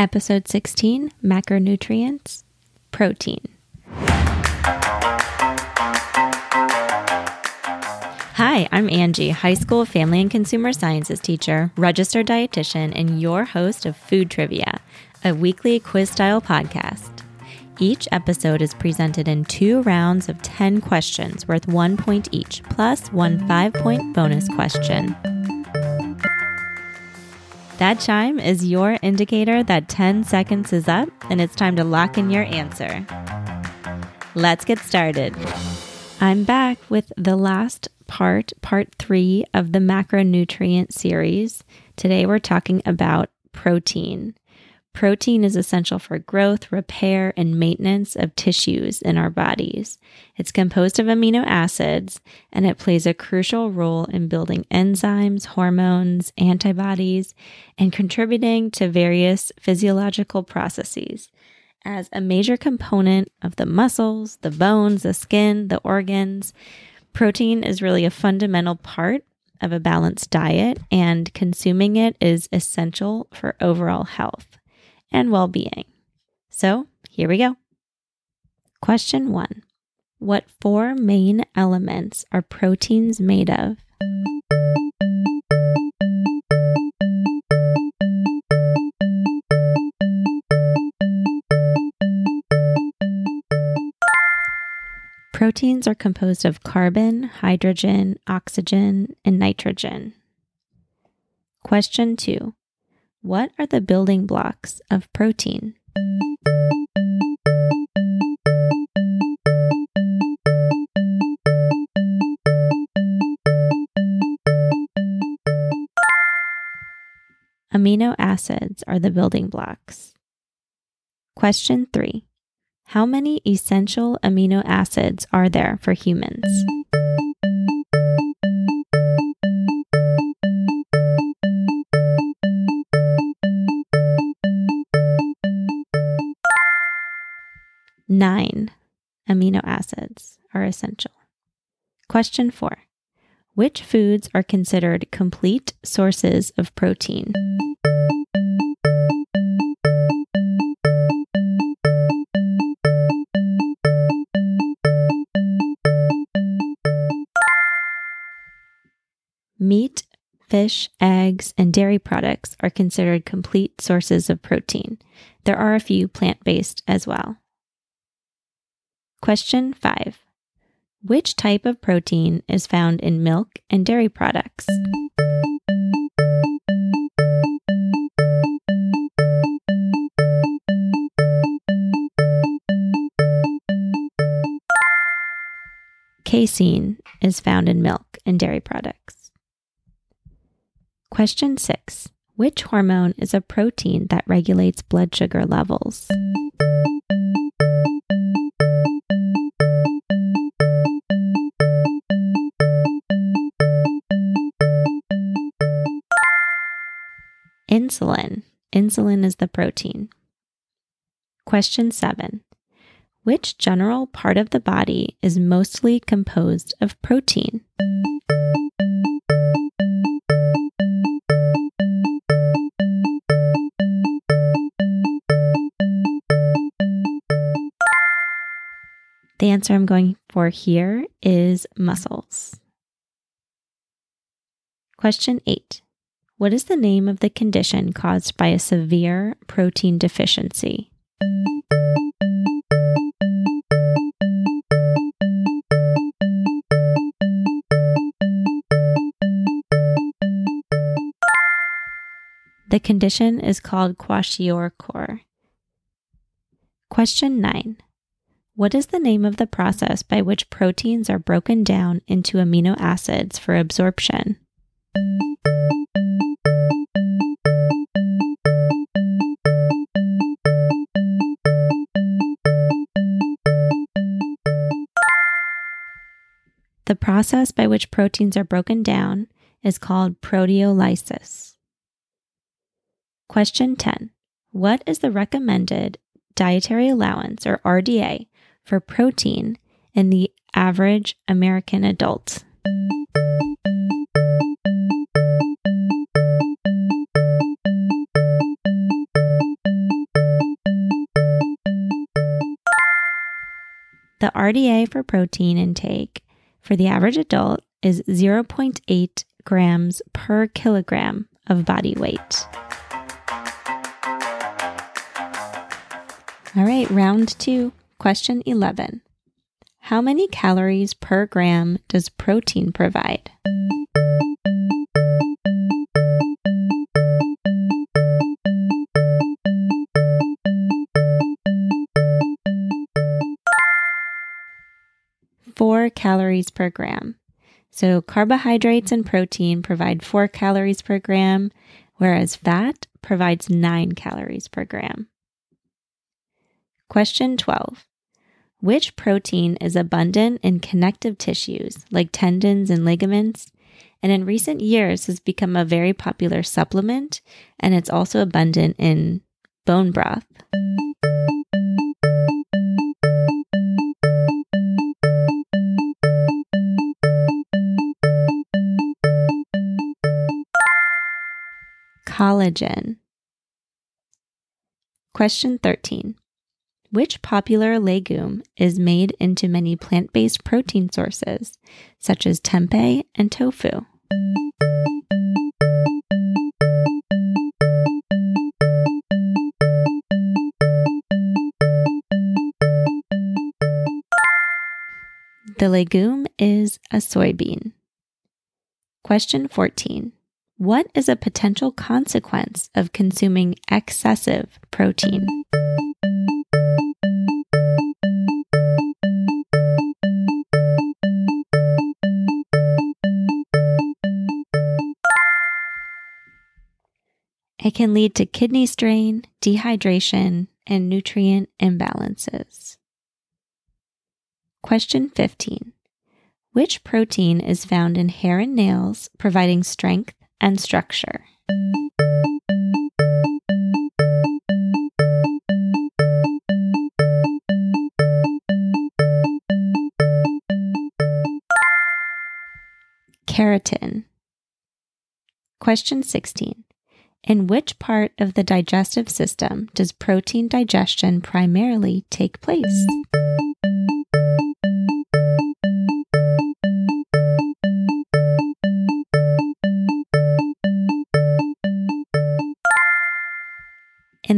Episode 16 Macronutrients Protein. Hi, I'm Angie, high school family and consumer sciences teacher, registered dietitian, and your host of Food Trivia, a weekly quiz style podcast. Each episode is presented in two rounds of 10 questions worth one point each, plus one five point bonus question. That chime is your indicator that 10 seconds is up and it's time to lock in your answer. Let's get started. I'm back with the last part, part three of the macronutrient series. Today we're talking about protein. Protein is essential for growth, repair, and maintenance of tissues in our bodies. It's composed of amino acids and it plays a crucial role in building enzymes, hormones, antibodies, and contributing to various physiological processes. As a major component of the muscles, the bones, the skin, the organs, protein is really a fundamental part of a balanced diet, and consuming it is essential for overall health and well being. So here we go. Question one What four main elements are proteins made of? Proteins are composed of carbon, hydrogen, oxygen, and nitrogen. Question two what are the building blocks of protein? Amino acids are the building blocks. Question three How many essential amino acids are there for humans? Nine amino acids are essential. Question four Which foods are considered complete sources of protein? Meat, fish, eggs, and dairy products are considered complete sources of protein. There are a few plant based as well. Question 5. Which type of protein is found in milk and dairy products? Casein is found in milk and dairy products. Question 6. Which hormone is a protein that regulates blood sugar levels? Insulin. Insulin is the protein. Question seven Which general part of the body is mostly composed of protein? The answer I'm going for here is muscles. Question eight what is the name of the condition caused by a severe protein deficiency? The condition is called kwashiorkor. Question 9. What is the name of the process by which proteins are broken down into amino acids for absorption? process by which proteins are broken down is called proteolysis. Question 10 What is the recommended dietary allowance or RDA for protein in the average American adult? The RDA for protein intake for the average adult is 0.8 grams per kilogram of body weight. All right, round two, question 11. How many calories per gram does protein provide? Four calories per gram. So, carbohydrates and protein provide four calories per gram, whereas fat provides nine calories per gram. Question 12. Which protein is abundant in connective tissues like tendons and ligaments, and in recent years has become a very popular supplement, and it's also abundant in bone broth? Collagen. Question 13. Which popular legume is made into many plant based protein sources, such as tempeh and tofu? The legume is a soybean. Question 14. What is a potential consequence of consuming excessive protein? It can lead to kidney strain, dehydration, and nutrient imbalances. Question 15. Which protein is found in hair and nails, providing strength and structure? Keratin. Question 16. In which part of the digestive system does protein digestion primarily take place?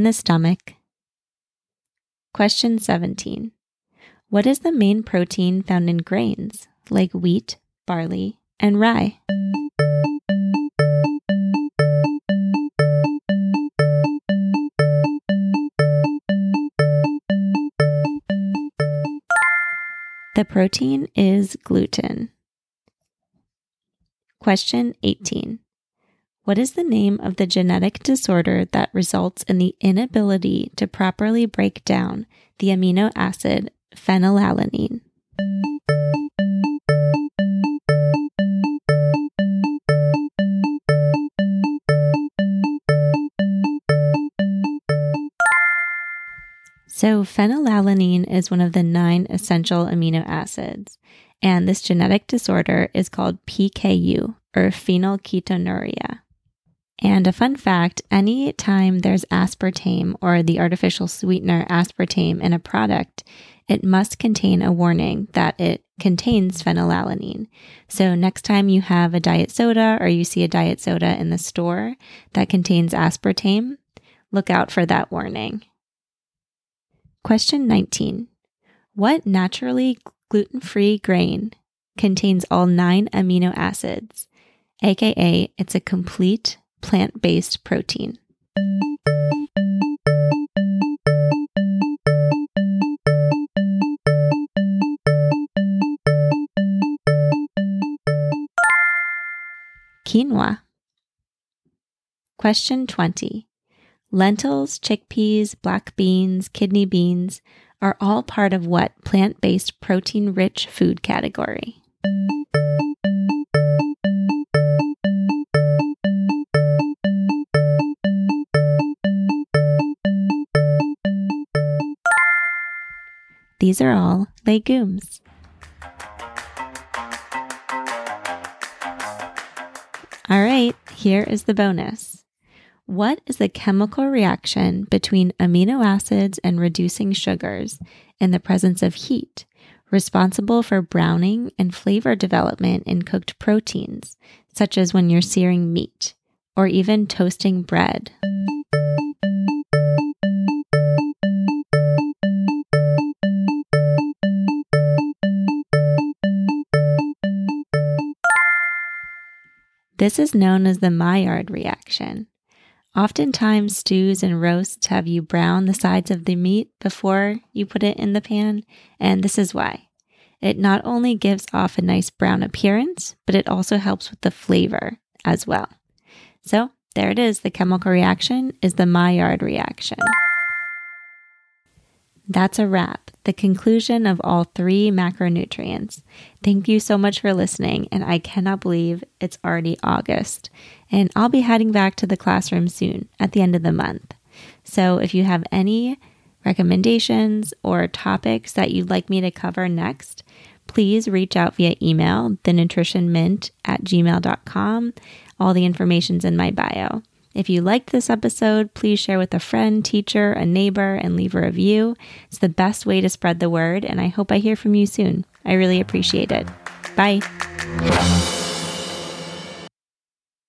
In the stomach. Question 17. What is the main protein found in grains like wheat, barley, and rye? The protein is gluten. Question 18. What is the name of the genetic disorder that results in the inability to properly break down the amino acid phenylalanine? So, phenylalanine is one of the nine essential amino acids, and this genetic disorder is called PKU or phenylketonuria. And a fun fact any time there's aspartame or the artificial sweetener aspartame in a product, it must contain a warning that it contains phenylalanine. So, next time you have a diet soda or you see a diet soda in the store that contains aspartame, look out for that warning. Question 19 What naturally gluten free grain contains all nine amino acids, aka it's a complete plant based protein? Quinoa. Question 20. Lentils, chickpeas, black beans, kidney beans are all part of what plant based protein rich food category? These are all legumes. All right, here is the bonus. What is the chemical reaction between amino acids and reducing sugars in the presence of heat, responsible for browning and flavor development in cooked proteins, such as when you're searing meat or even toasting bread. This is known as the Maillard reaction. Oftentimes, stews and roasts have you brown the sides of the meat before you put it in the pan, and this is why. It not only gives off a nice brown appearance, but it also helps with the flavor as well. So, there it is. The chemical reaction is the Maillard reaction. That's a wrap, the conclusion of all three macronutrients. Thank you so much for listening, and I cannot believe it's already August. And I'll be heading back to the classroom soon at the end of the month. So if you have any recommendations or topics that you'd like me to cover next, please reach out via email, thenutritionmint at gmail.com. All the information's in my bio. If you liked this episode, please share with a friend, teacher, a neighbor, and leave a review. It's the best way to spread the word, and I hope I hear from you soon. I really appreciate it. Bye.